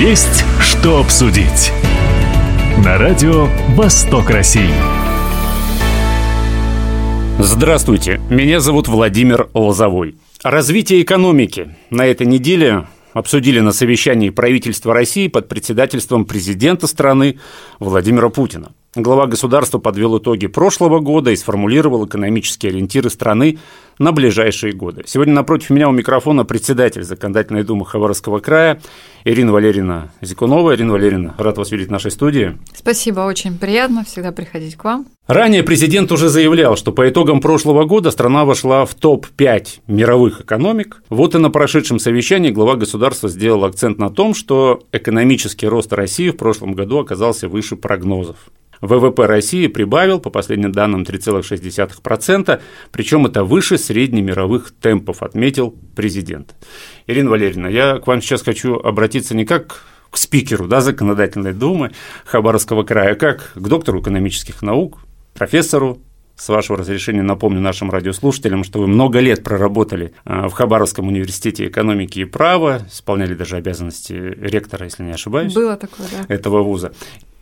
Есть что обсудить. На радио «Восток России». Здравствуйте, меня зовут Владимир Лозовой. Развитие экономики. На этой неделе обсудили на совещании правительства России под председательством президента страны Владимира Путина. Глава государства подвел итоги прошлого года и сформулировал экономические ориентиры страны на ближайшие годы. Сегодня напротив меня у микрофона председатель Законодательной думы Хабаровского края Ирина Валерьевна Зикунова. Ирина Валерьевна, рад вас видеть в нашей студии. Спасибо, очень приятно всегда приходить к вам. Ранее президент уже заявлял, что по итогам прошлого года страна вошла в топ-5 мировых экономик. Вот и на прошедшем совещании глава государства сделал акцент на том, что экономический рост России в прошлом году оказался выше прогнозов. ВВП России прибавил, по последним данным, 3,6%, причем это выше среднемировых темпов, отметил президент. Ирина Валерьевна, я к вам сейчас хочу обратиться не как к спикеру да, Законодательной Думы Хабаровского края, а как к доктору экономических наук, профессору с вашего разрешения напомню нашим радиослушателям, что вы много лет проработали а, в Хабаровском университете экономики и права, исполняли даже обязанности ректора, если не ошибаюсь. Было такое, да. Этого вуза.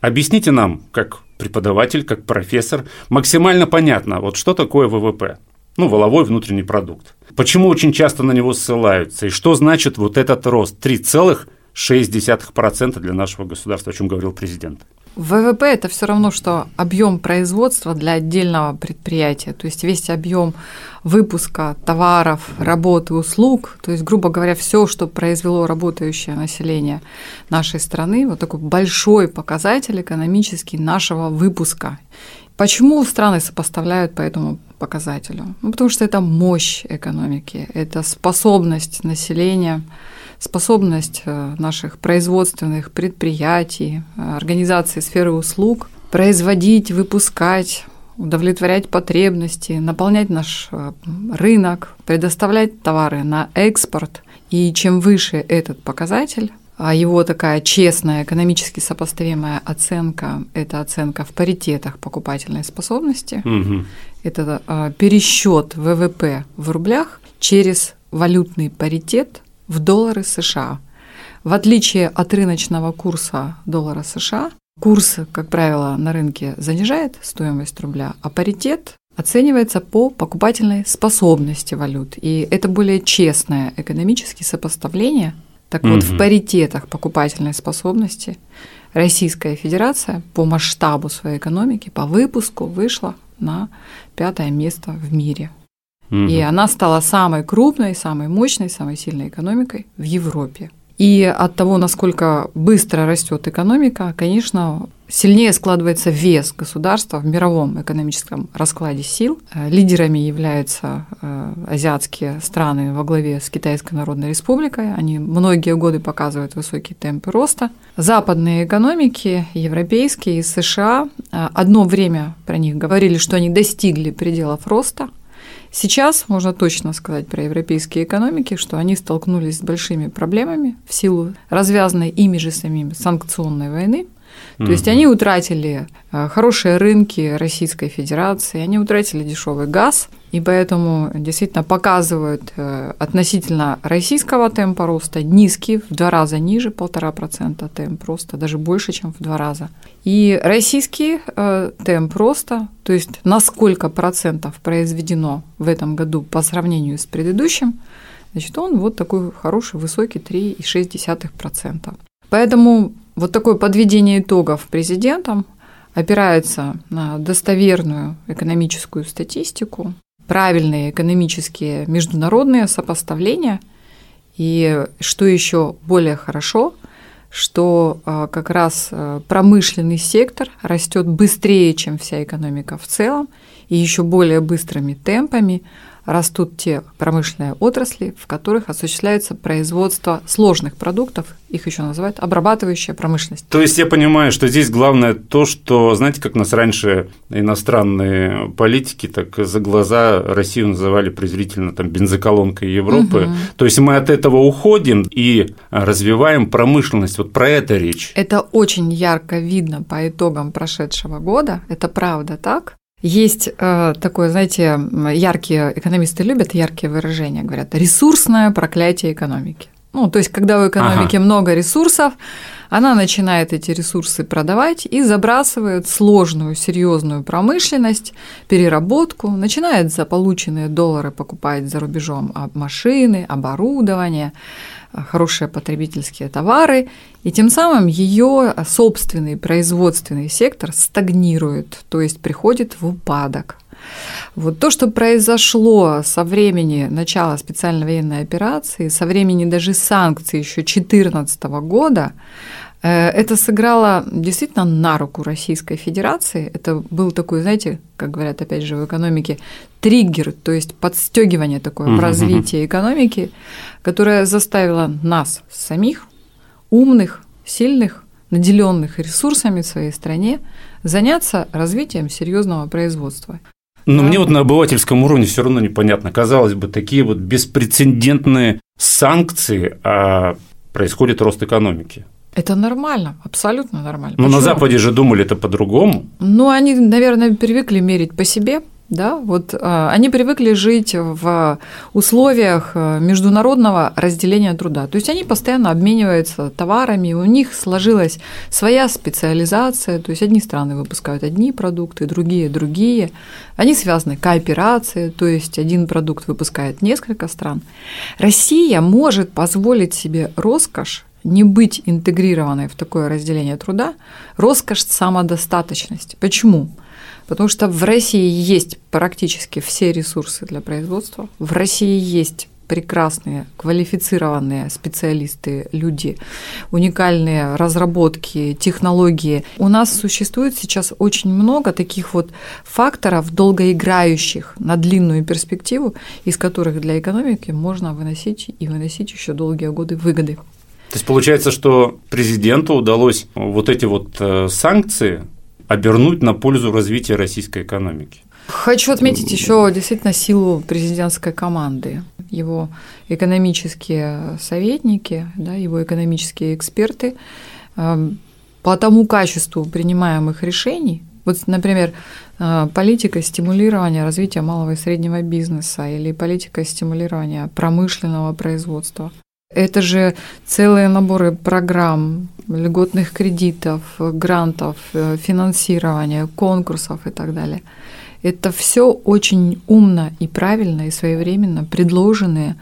Объясните нам, как преподаватель, как профессор, максимально понятно, вот что такое ВВП, ну, воловой внутренний продукт. Почему очень часто на него ссылаются, и что значит вот этот рост 3,6% для нашего государства, о чем говорил президент? ВВП это все равно, что объем производства для отдельного предприятия, то есть весь объем выпуска товаров, работы, услуг, то есть, грубо говоря, все, что произвело работающее население нашей страны, вот такой большой показатель экономический нашего выпуска. Почему страны сопоставляют по этому показателю? Ну, потому что это мощь экономики, это способность населения способность э, наших производственных предприятий, э, организаций сферы услуг производить, выпускать, удовлетворять потребности, наполнять наш э, рынок, предоставлять товары на экспорт. И чем выше этот показатель, а его такая честная, экономически сопоставимая оценка – это оценка в паритетах покупательной способности, угу. это пересчет ВВП в рублях через валютный паритет в доллары США. В отличие от рыночного курса доллара США, курс, как правило, на рынке занижает стоимость рубля, а паритет оценивается по покупательной способности валют. И это более честное экономическое сопоставление. Так вот, в паритетах покупательной способности Российская Федерация по масштабу своей экономики, по выпуску вышла на пятое место в мире. И она стала самой крупной, самой мощной, самой сильной экономикой в Европе. И от того, насколько быстро растет экономика, конечно, сильнее складывается вес государства в мировом экономическом раскладе сил. Лидерами являются э, азиатские страны во главе с Китайской Народной Республикой. Они многие годы показывают высокие темпы роста. Западные экономики, европейские и США, э, одно время про них говорили, что они достигли пределов роста, Сейчас можно точно сказать про европейские экономики, что они столкнулись с большими проблемами в силу развязанной ими же самими санкционной войны. То mm-hmm. есть они утратили э, хорошие рынки Российской Федерации, они утратили дешевый газ, и поэтому действительно показывают э, относительно российского темпа роста низкий, в два раза ниже, полтора процента темп роста, даже больше, чем в два раза. И российский э, темп роста, то есть на сколько процентов произведено в этом году по сравнению с предыдущим, значит, он вот такой хороший, высокий 3,6%. Поэтому вот такое подведение итогов президентом опирается на достоверную экономическую статистику, правильные экономические международные сопоставления. И что еще более хорошо, что а, как раз а, промышленный сектор растет быстрее, чем вся экономика в целом, и еще более быстрыми темпами растут те промышленные отрасли, в которых осуществляется производство сложных продуктов, их еще называют обрабатывающая промышленность. То есть я понимаю, что здесь главное то, что, знаете, как нас раньше иностранные политики так за глаза Россию называли презрительно там бензоколонкой Европы. Угу. То есть мы от этого уходим и развиваем промышленность. Вот про это речь. Это очень ярко видно по итогам прошедшего года. Это правда так. Есть э, такое, знаете, яркие экономисты любят яркие выражения, говорят, ресурсное проклятие экономики. Ну, то есть, когда у экономики ага. много ресурсов, она начинает эти ресурсы продавать и забрасывает сложную, серьезную промышленность, переработку, начинает за полученные доллары покупать за рубежом машины, оборудование, хорошие потребительские товары, и тем самым ее собственный производственный сектор стагнирует, то есть приходит в упадок. Вот то, что произошло со времени начала специальной военной операции, со времени даже санкций еще 2014 года, э, это сыграло действительно на руку Российской Федерации. Это был такой, знаете, как говорят опять же в экономике, триггер, то есть подстегивание такое в развитии экономики, которое заставило нас самих, умных, сильных, наделенных ресурсами в своей стране, заняться развитием серьезного производства. Но да. мне вот на обывательском уровне все равно непонятно. Казалось бы, такие вот беспрецедентные санкции, а происходит рост экономики. Это нормально, абсолютно нормально. Но Почему? на Западе же думали это по-другому. Ну, они, наверное, привыкли мерить по себе, да, вот а, они привыкли жить в условиях э, международного разделения труда. То есть они постоянно обмениваются товарами, у них сложилась своя специализация, то есть одни страны выпускают одни продукты, другие другие. Они связаны кооперацией, то есть один продукт выпускает несколько стран. Россия может позволить себе роскошь не быть интегрированной в такое разделение труда, роскошь самодостаточности. Почему? Потому что в России есть практически все ресурсы для производства. В России есть прекрасные, квалифицированные специалисты, люди, уникальные разработки, технологии. У нас существует сейчас очень много таких вот факторов, долгоиграющих на длинную перспективу, из которых для экономики можно выносить и выносить еще долгие годы выгоды. То есть получается, что президенту удалось вот эти вот э, санкции обернуть на пользу развития российской экономики. Хочу отметить еще действительно силу президентской команды. Его экономические советники, да, его экономические эксперты эм, по тому качеству принимаемых решений, вот, например, э, политика стимулирования развития малого и среднего бизнеса или политика стимулирования промышленного производства. Это же целые наборы программ, льготных кредитов, грантов, э, финансирования, конкурсов и так далее. Это все очень умно и правильно и своевременно предложенные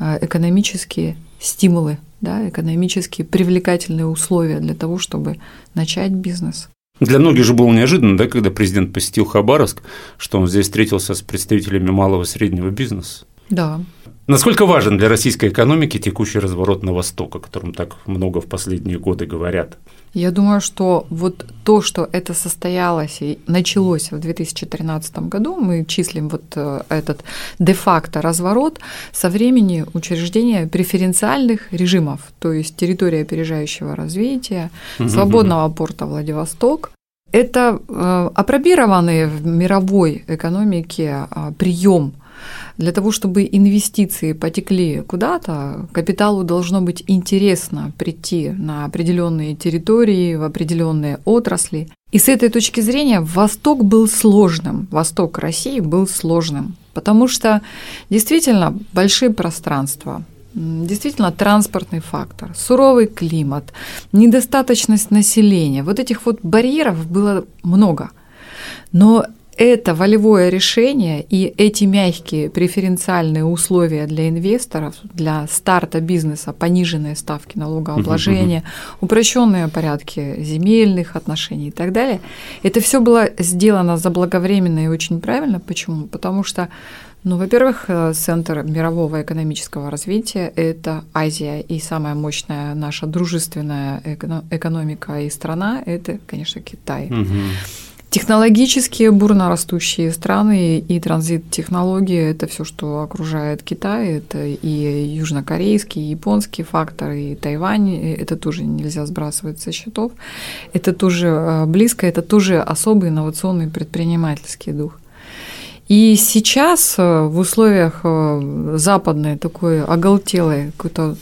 э, экономические стимулы, да, экономические привлекательные условия для того, чтобы начать бизнес. Для многих же было неожиданно, да, когда президент посетил Хабаровск, что он здесь встретился с представителями малого и среднего бизнеса. Да. Насколько важен для российской экономики текущий разворот на восток, о котором так много в последние годы говорят? Я думаю, что вот то, что это состоялось и началось в 2013 году, мы числим вот э, этот де-факто разворот со времени учреждения преференциальных режимов, то есть территория опережающего развития, свободного порта Владивосток, это э, апробированный в мировой экономике э, прием для того, чтобы инвестиции потекли куда-то, капиталу должно быть интересно прийти на определенные территории, в определенные отрасли. И с этой точки зрения Восток был сложным, Восток России был сложным, потому что действительно большие пространства, действительно транспортный фактор, суровый климат, недостаточность населения. Вот этих вот барьеров было много. Но это волевое решение и эти мягкие преференциальные условия для инвесторов, для старта бизнеса, пониженные ставки налогообложения, упрощенные порядки земельных отношений и так далее, это все было сделано заблаговременно и очень правильно. Почему? Потому что ну, во-первых, э, центр мирового экономического развития – это Азия, и самая мощная наша дружественная экономика и страна – это, конечно, Китай. Угу. Технологические бурно растущие страны и транзит технологий – это все, что окружает Китай, это и южнокорейский, и японский фактор, и Тайвань, это тоже нельзя сбрасывать со счетов. Это тоже э, близко, это тоже особый инновационный предпринимательский дух. И сейчас э, в условиях э, западной такой оголтелой какой-то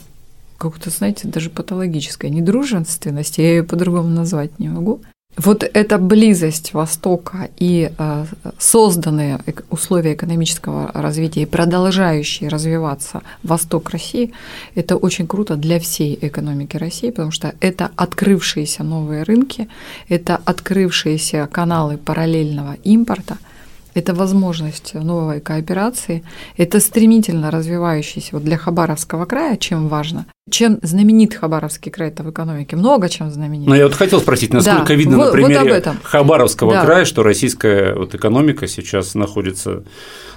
какой-то, знаете, даже патологической недружественности, я ее по-другому назвать не могу – Вот эта близость Востока и э, созданные условия экономического развития и продолжающие развиваться Восток России, это очень круто для всей экономики России, потому что это открывшиеся новые рынки, это открывшиеся каналы параллельного импорта – это возможность новой кооперации, это стремительно развивающийся вот для Хабаровского края, чем важно. Чем знаменит Хабаровский край в экономике? Много чем знаменит. Но ну, я вот хотел спросить, насколько да, видно вот, на примере вот Хабаровского да. края, что российская вот экономика сейчас находится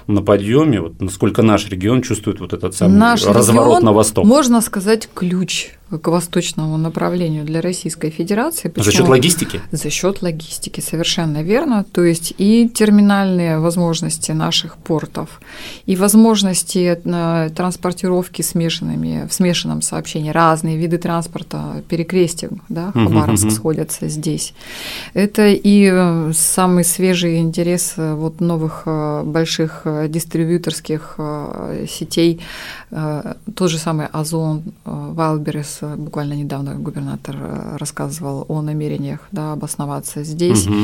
на подъеме, вот насколько наш регион чувствует вот этот самый наш разворот на восток? Можно сказать, ключ к восточному направлению для Российской Федерации. Почему? За счет логистики? За счет логистики, совершенно верно. То есть и терминальные возможности наших портов, и возможности э, транспортировки смешанными, в смешанном сообщении, разные виды транспорта, перекрестие, да, Хабаровск uh-huh, uh-huh. сходятся здесь. Это и э, самый свежий интерес э, вот новых больших дистрибьюторских сетей, тот же самый Озон, Вайлберес, буквально недавно губернатор э, рассказывал о намерениях да, обосноваться здесь. Угу.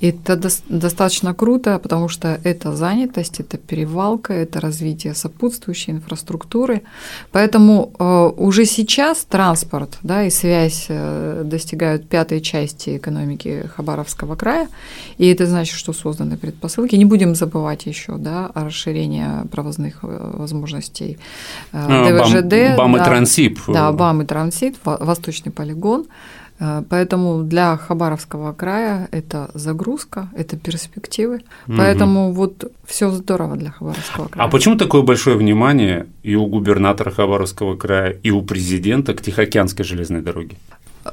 Это до достаточно круто, потому что это занятость, это перевалка, это развитие сопутствующей инфраструктуры. Поэтому э, уже сейчас транспорт да, и связь э, достигают пятой части экономики Хабаровского края, и это значит, что созданы предпосылки. Не будем забывать еще да, о расширении провозных возможностей ДВЖД. А, БАМ, БАМ да, и Трансип. Да, БАМ и Трансип восточный полигон. Э, поэтому для Хабаровского края это загрузка, это перспективы. Угу. Поэтому вот все здорово для Хабаровского края. А почему такое большое внимание и у губернатора Хабаровского края, и у президента к Тихоокеанской железной дороге?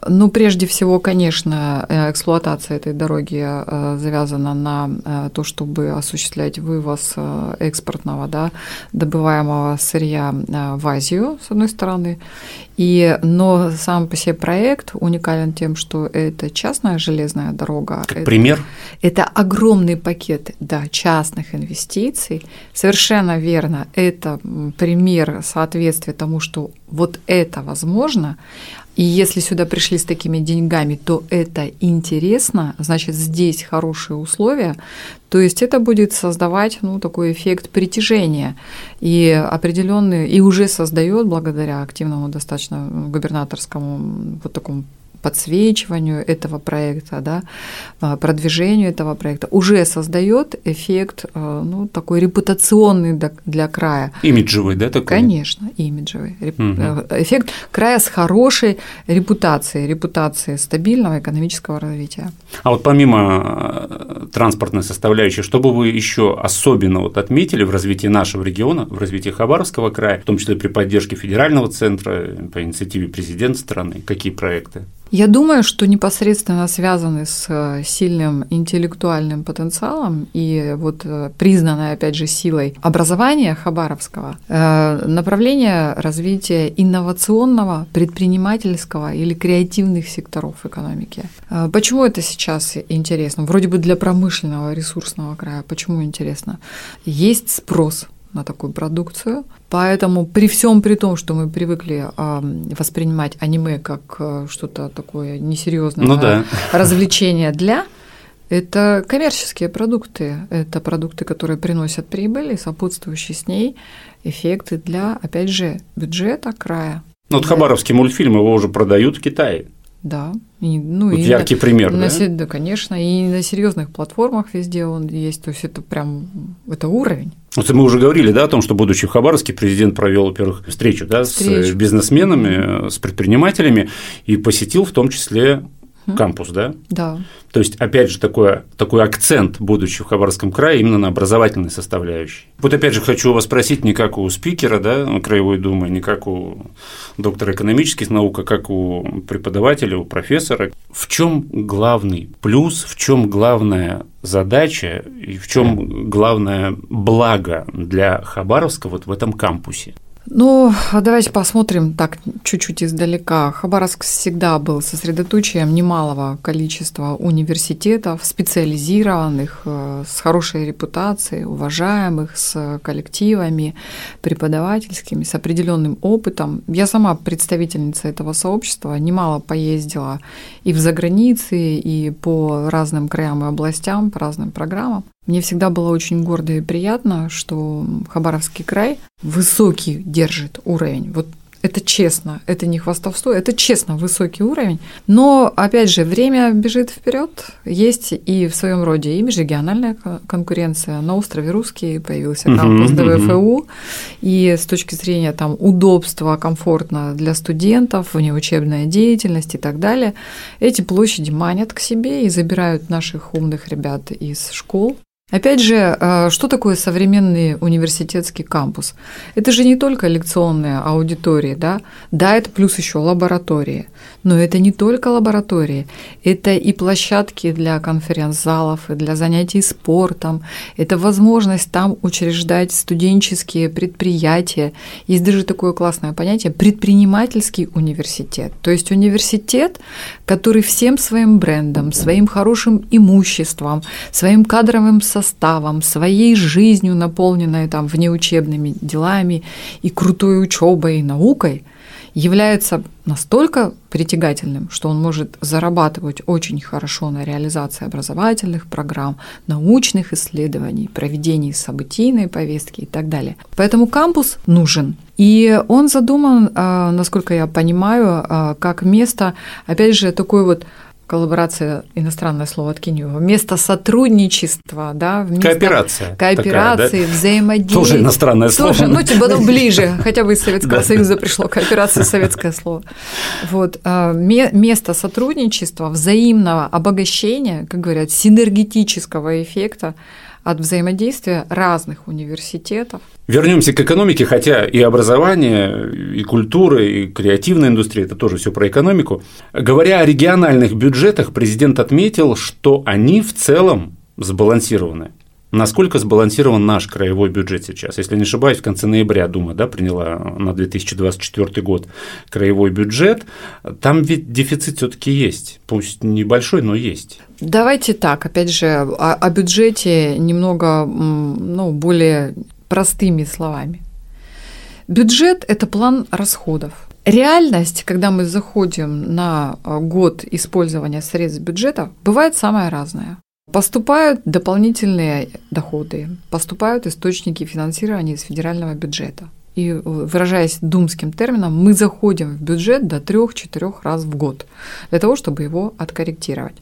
Ну, прежде всего, конечно, э, эксплуатация этой дороги э, завязана на э, то, чтобы осуществлять вывоз экспортного, да, добываемого сырья в Азию, с одной стороны. И, но сам по себе проект уникален тем, что это частная железная дорога. Как это, пример? Это огромный пакет да, частных инвестиций. Совершенно верно. Это пример соответствия тому, что вот это возможно. И если сюда пришли с такими деньгами, то это интересно, значит, здесь хорошие условия, то есть это будет создавать ну, такой эффект притяжения. И определенный, и уже создает благодаря активному достаточно губернаторскому вот такому подсвечиванию этого проекта, да, а, продвижению этого проекта уже создает эффект а, ну, такой репутационный для края. Имиджевый, да, такой? Конечно, имиджевый. Угу. Эффект края с хорошей репутацией, репутацией стабильного экономического развития. А вот помимо транспортной составляющей, что бы вы еще особенно вот отметили в развитии нашего региона, в развитии Хабаровского края, в том числе при поддержке федерального центра, по инициативе президента страны, какие проекты? Я думаю, что непосредственно связаны с э, сильным интеллектуальным потенциалом и вот э, признанной, опять же, силой образования Хабаровского э, направление развития инновационного, предпринимательского или креативных секторов экономики. Почему это сейчас интересно? Вроде бы для промышленного ресурсного края. Почему интересно? Есть спрос на такую продукцию. Поэтому при всем при том, что мы привыкли воспринимать аниме как э, что-то такое несерьезное ну, да. развлечение для это коммерческие продукты, это продукты, которые приносят прибыль и сопутствующие с ней эффекты для, опять же, бюджета края. Ну, вот хабаровский мультфильм, его уже продают в Китае. Да. И, ну, вот и яркий на, пример, на, да? Да, конечно. И на серьезных платформах везде он есть. То есть это прям это уровень. Вот мы уже говорили, да, о том, что будучи в Хабаровске, президент провел, во-первых, встречу, да, встречу. с бизнесменами, с предпринимателями и посетил в том числе кампус, да? Да. То есть, опять же, такой, такой акцент, будучи в Хабаровском крае, именно на образовательной составляющей. Вот опять же хочу вас спросить, не как у спикера да, Краевой Думы, не как у доктора экономических наук, а как у преподавателя, у профессора. В чем главный плюс, в чем главная задача и в чем главное благо для Хабаровска вот в этом кампусе? Ну, давайте посмотрим так чуть-чуть издалека. Хабаровск всегда был сосредоточием немалого количества университетов, специализированных, э, с хорошей репутацией, уважаемых, с коллективами преподавательскими, с определенным опытом. Я сама представительница этого сообщества, немало поездила и в загранице, и по разным краям и областям, по разным программам. Мне всегда было очень гордо и приятно, что Хабаровский край высокий держит уровень. Вот это честно, это не хвастовство, это честно высокий уровень. Но, опять же, время бежит вперед. Есть и в своем роде и межрегиональная конкуренция. На острове Русский появился кампус ДВФУ. И с точки зрения там, удобства, комфортно для студентов, внеучебная деятельность и так далее, эти площади манят к себе и забирают наших умных ребят из школ. Опять же, э, что такое современный университетский кампус? Это же не только лекционные аудитории, да? Да, это плюс еще лаборатории. Но это не только лаборатории, это и площадки для конференц-залов, и для занятий спортом, это возможность там учреждать студенческие предприятия. Есть даже такое классное понятие – предпринимательский университет. То есть университет, который всем своим брендом, своим хорошим имуществом, своим кадровым составом, своей жизнью, наполненной там внеучебными делами и крутой учебой и наукой, является настолько притягательным, что он может зарабатывать очень хорошо на реализации образовательных программ, научных исследований, проведении событийной повестки и так далее. Поэтому кампус нужен. И он задуман, а, насколько я понимаю, а, как место, опять же, такой вот коллаборация, иностранное слово откинь его, вместо сотрудничества, да, вместо кооперация, кооперации, такая, да? взаимодействия. Тоже иностранное слово. Тоже, ну, типа, ну, ближе, хотя бы из Советского Союза пришло, кооперация – советское слово. Вот, а, место сотрудничества, взаимного обогащения, как говорят, синергетического эффекта от взаимодействия разных университетов. Вернемся к экономике, хотя и образование, и культура, и креативная индустрия – это тоже все про экономику. Говоря о региональных бюджетах, президент отметил, что они в целом сбалансированы. Насколько сбалансирован наш краевой бюджет сейчас? Если не ошибаюсь, в конце ноября Дума да, приняла на 2024 год краевой бюджет. Там ведь дефицит все-таки есть, пусть небольшой, но есть. Давайте так, опять же, о, о бюджете немного ну, более простыми словами. Бюджет – это план расходов. Реальность, когда мы заходим на э, год использования средств бюджета, бывает самая разная. Поступают дополнительные доходы, поступают источники финансирования из федерального бюджета. И выражаясь думским термином, мы заходим в бюджет до 3-4 раз в год для того, чтобы его откорректировать.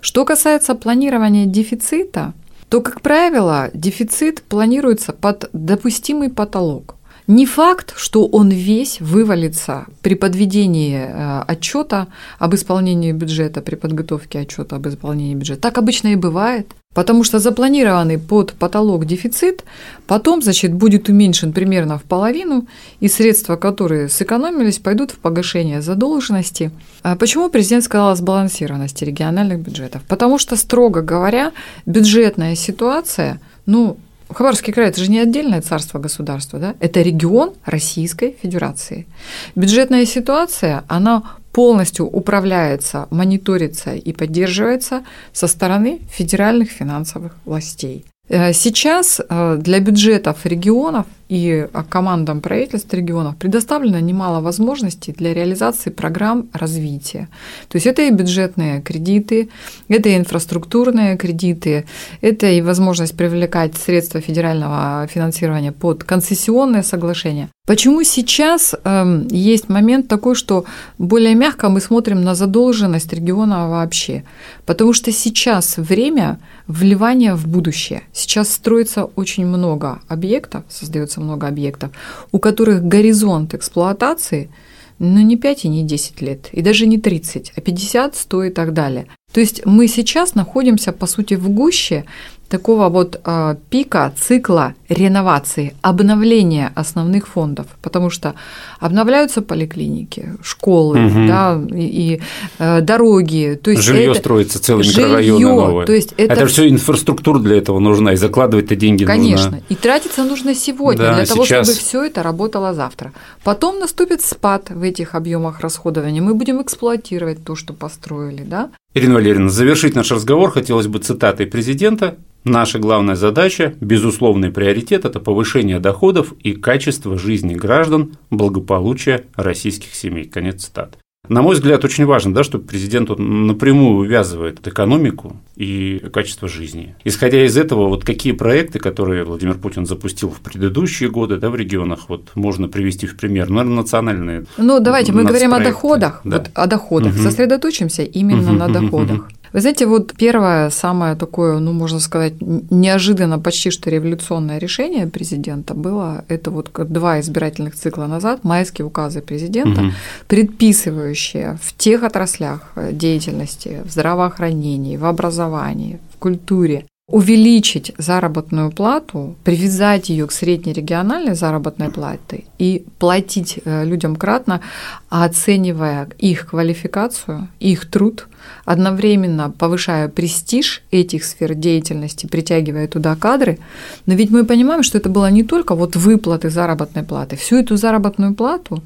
Что касается планирования дефицита, то, как правило, дефицит планируется под допустимый потолок. Не факт, что он весь вывалится при подведении э, отчета об исполнении бюджета, при подготовке отчета об исполнении бюджета. Так обычно и бывает. Потому что запланированный под потолок дефицит потом, значит, будет уменьшен примерно в половину, и средства, которые сэкономились, пойдут в погашение задолженности. А почему президент сказал о сбалансированности региональных бюджетов? Потому что, строго говоря, бюджетная ситуация, ну, Хабаровский край – это же не отдельное царство государства, да? это регион Российской Федерации. Бюджетная ситуация, она полностью управляется, мониторится и поддерживается со стороны федеральных финансовых властей. Э, сейчас э, для бюджетов регионов и командам правительств регионов предоставлено немало возможностей для реализации программ развития. То есть это и бюджетные кредиты, это и инфраструктурные кредиты, это и возможность привлекать средства федерального финансирования под концессионные соглашения. Почему сейчас э, есть момент такой, что более мягко мы смотрим на задолженность региона вообще? Потому что сейчас время вливания в будущее. Сейчас строится очень много объектов, создается много объектов, у которых горизонт эксплуатации ну, не 5 и не 10 лет, и даже не 30, а 50, 100 и так далее. То есть мы сейчас находимся, по сути, в гуще такого вот э, пика цикла реновации, обновления основных фондов, потому что обновляются поликлиники, школы, угу. да, и, и э, дороги. То есть жилье строится целый микрорайон новое. То есть это, это все инфраструктура для этого нужна, и закладывать-то деньги Конечно, нужно. и тратиться нужно сегодня да, для того, сейчас... чтобы все это работало завтра. Потом наступит спад в этих объемах расходования. Мы будем эксплуатировать то, что построили, да. Ирина Валерьевна, завершить наш разговор хотелось бы цитатой президента Наша главная задача, безусловный приоритет – это повышение доходов и качество жизни граждан, благополучия российских семей. Конец цитаты. На мой взгляд, очень важно, да, что президент напрямую увязывает экономику и качество жизни. Исходя из этого, вот какие проекты, которые Владимир Путин запустил в предыдущие годы да, в регионах, вот можно привести в пример, наверное, национальные. Ну, давайте мы говорим о доходах. Да. Вот о доходах. Угу. Сосредоточимся именно угу, на доходах. Угу. Вы знаете, вот первое, самое такое, ну, можно сказать, неожиданно, почти что революционное решение президента было, это вот два избирательных цикла назад, майские указы президента, угу. предписывающие в тех отраслях деятельности, в здравоохранении, в образовании, в культуре, увеличить заработную плату, привязать ее к среднерегиональной заработной плате и платить э, людям кратно, оценивая их квалификацию, их труд, одновременно повышая престиж этих сфер деятельности, притягивая туда кадры. Но ведь мы понимаем, что это было не только вот выплаты заработной платы. Всю эту заработную плату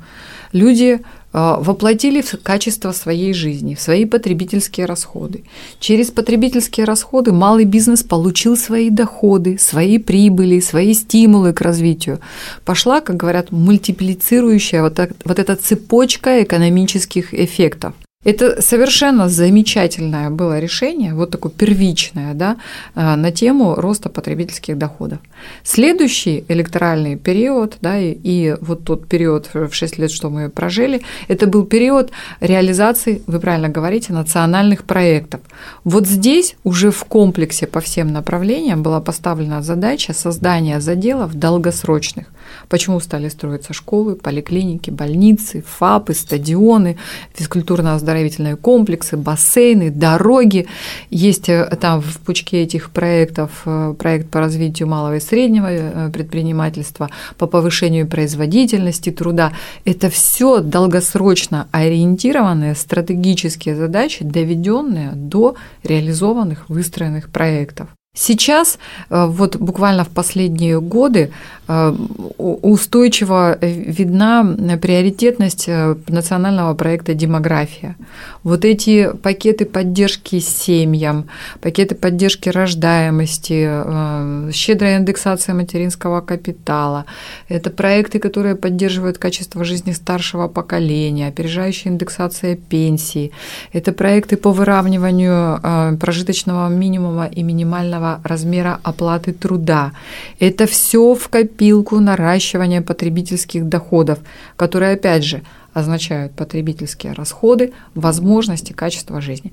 люди а, воплотили в качество своей жизни, в свои потребительские расходы. Через потребительские расходы малый бизнес получил свои доходы, свои прибыли, свои стимулы к развитию. Пошла, как говорят, мультиплицирующая вот, так, вот эта цепочка экономических эффектов. Это совершенно замечательное было решение, вот такое первичное, да, э, на тему роста потребительских доходов. Следующий электоральный период, да, и, и вот тот период в 6 лет, что мы прожили, это был период реализации, вы правильно говорите, национальных проектов. Вот здесь уже в комплексе по всем направлениям была поставлена задача создания заделов долгосрочных. Почему стали строиться школы, поликлиники, больницы, ФАПы, стадионы, физкультурно-оздоровительные комплексы, бассейны, дороги. Есть э, там в пучке этих проектов э, проект по развитию малого и среднего э, предпринимательства, по повышению производительности труда. Это все долгосрочно ориентированные стратегические задачи, доведенные до реализованных, выстроенных проектов. Сейчас, вот буквально в последние годы, устойчиво видна приоритетность э, национального проекта «Демография». Вот эти пакеты поддержки семьям, пакеты поддержки рождаемости, щедрая индексация материнского капитала, это проекты, которые поддерживают качество жизни старшего поколения, опережающая индексация пенсии, это проекты по выравниванию прожиточного минимума и минимального размера оплаты труда. Это все в копилку наращивания потребительских доходов, которые, опять же, означают потребительские расходы, возможности, качество жизни.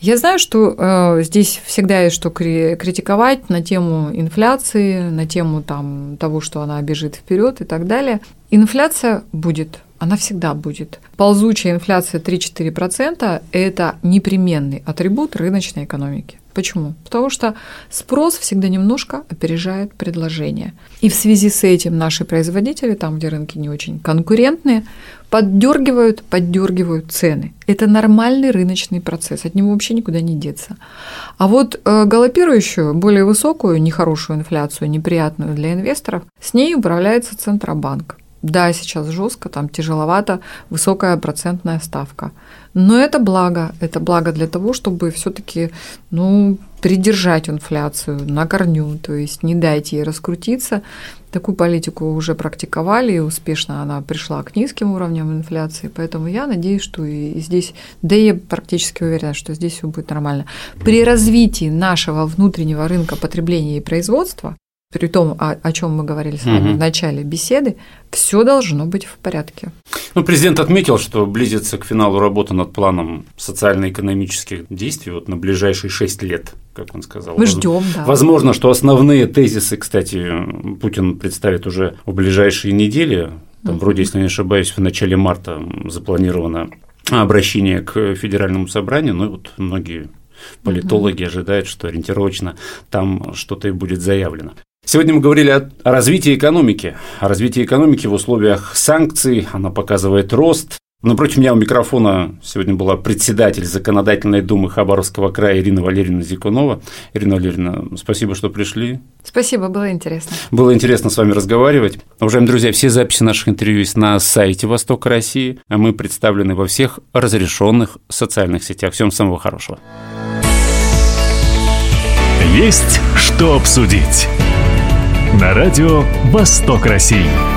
Я знаю, что э, здесь всегда есть что критиковать на тему инфляции, на тему там, того, что она бежит вперед и так далее. Инфляция будет, она всегда будет. Ползучая инфляция 3-4% – это непременный атрибут рыночной экономики. Почему? Потому что спрос всегда немножко опережает предложение. И в связи с этим наши производители, там, где рынки не очень конкурентные, поддергивают, поддергивают цены. Это нормальный рыночный процесс, от него вообще никуда не деться. А вот э, галопирующую, более высокую, нехорошую инфляцию, неприятную для инвесторов, с ней управляется Центробанк. Да, сейчас жестко, там тяжеловато, высокая процентная ставка. Но это благо, это благо для того, чтобы все-таки ну, придержать инфляцию на корню, то есть не дайте ей раскрутиться. Такую политику уже практиковали, и успешно она пришла к низким уровням инфляции, поэтому я надеюсь, что и здесь, да и я практически уверена, что здесь все будет нормально. При развитии нашего внутреннего рынка потребления и производства, при том, о, о чем мы говорили с вами угу. в начале беседы, все должно быть в порядке. Ну, президент отметил, что близится к финалу работа над планом социально-экономических действий вот на ближайшие шесть лет, как он сказал. Мы ждем, да. Возможно, что основные тезисы, кстати, Путин представит уже в ближайшие недели. Там, угу. вроде, если не ошибаюсь, в начале марта запланировано обращение к федеральному собранию, но вот многие политологи угу. ожидают, что ориентировочно там что-то и будет заявлено. Сегодня мы говорили о развитии экономики. О развитии экономики в условиях санкций. Она показывает рост. Напротив меня у микрофона сегодня была председатель Законодательной думы Хабаровского края Ирина Валерьевна Зикунова. Ирина Валерьевна, спасибо, что пришли. Спасибо, было интересно. Было интересно с вами разговаривать. Уважаемые друзья, все записи наших интервью есть на сайте Востока России, а мы представлены во всех разрешенных социальных сетях. Всем самого хорошего. Есть что обсудить. На радио «Восток России».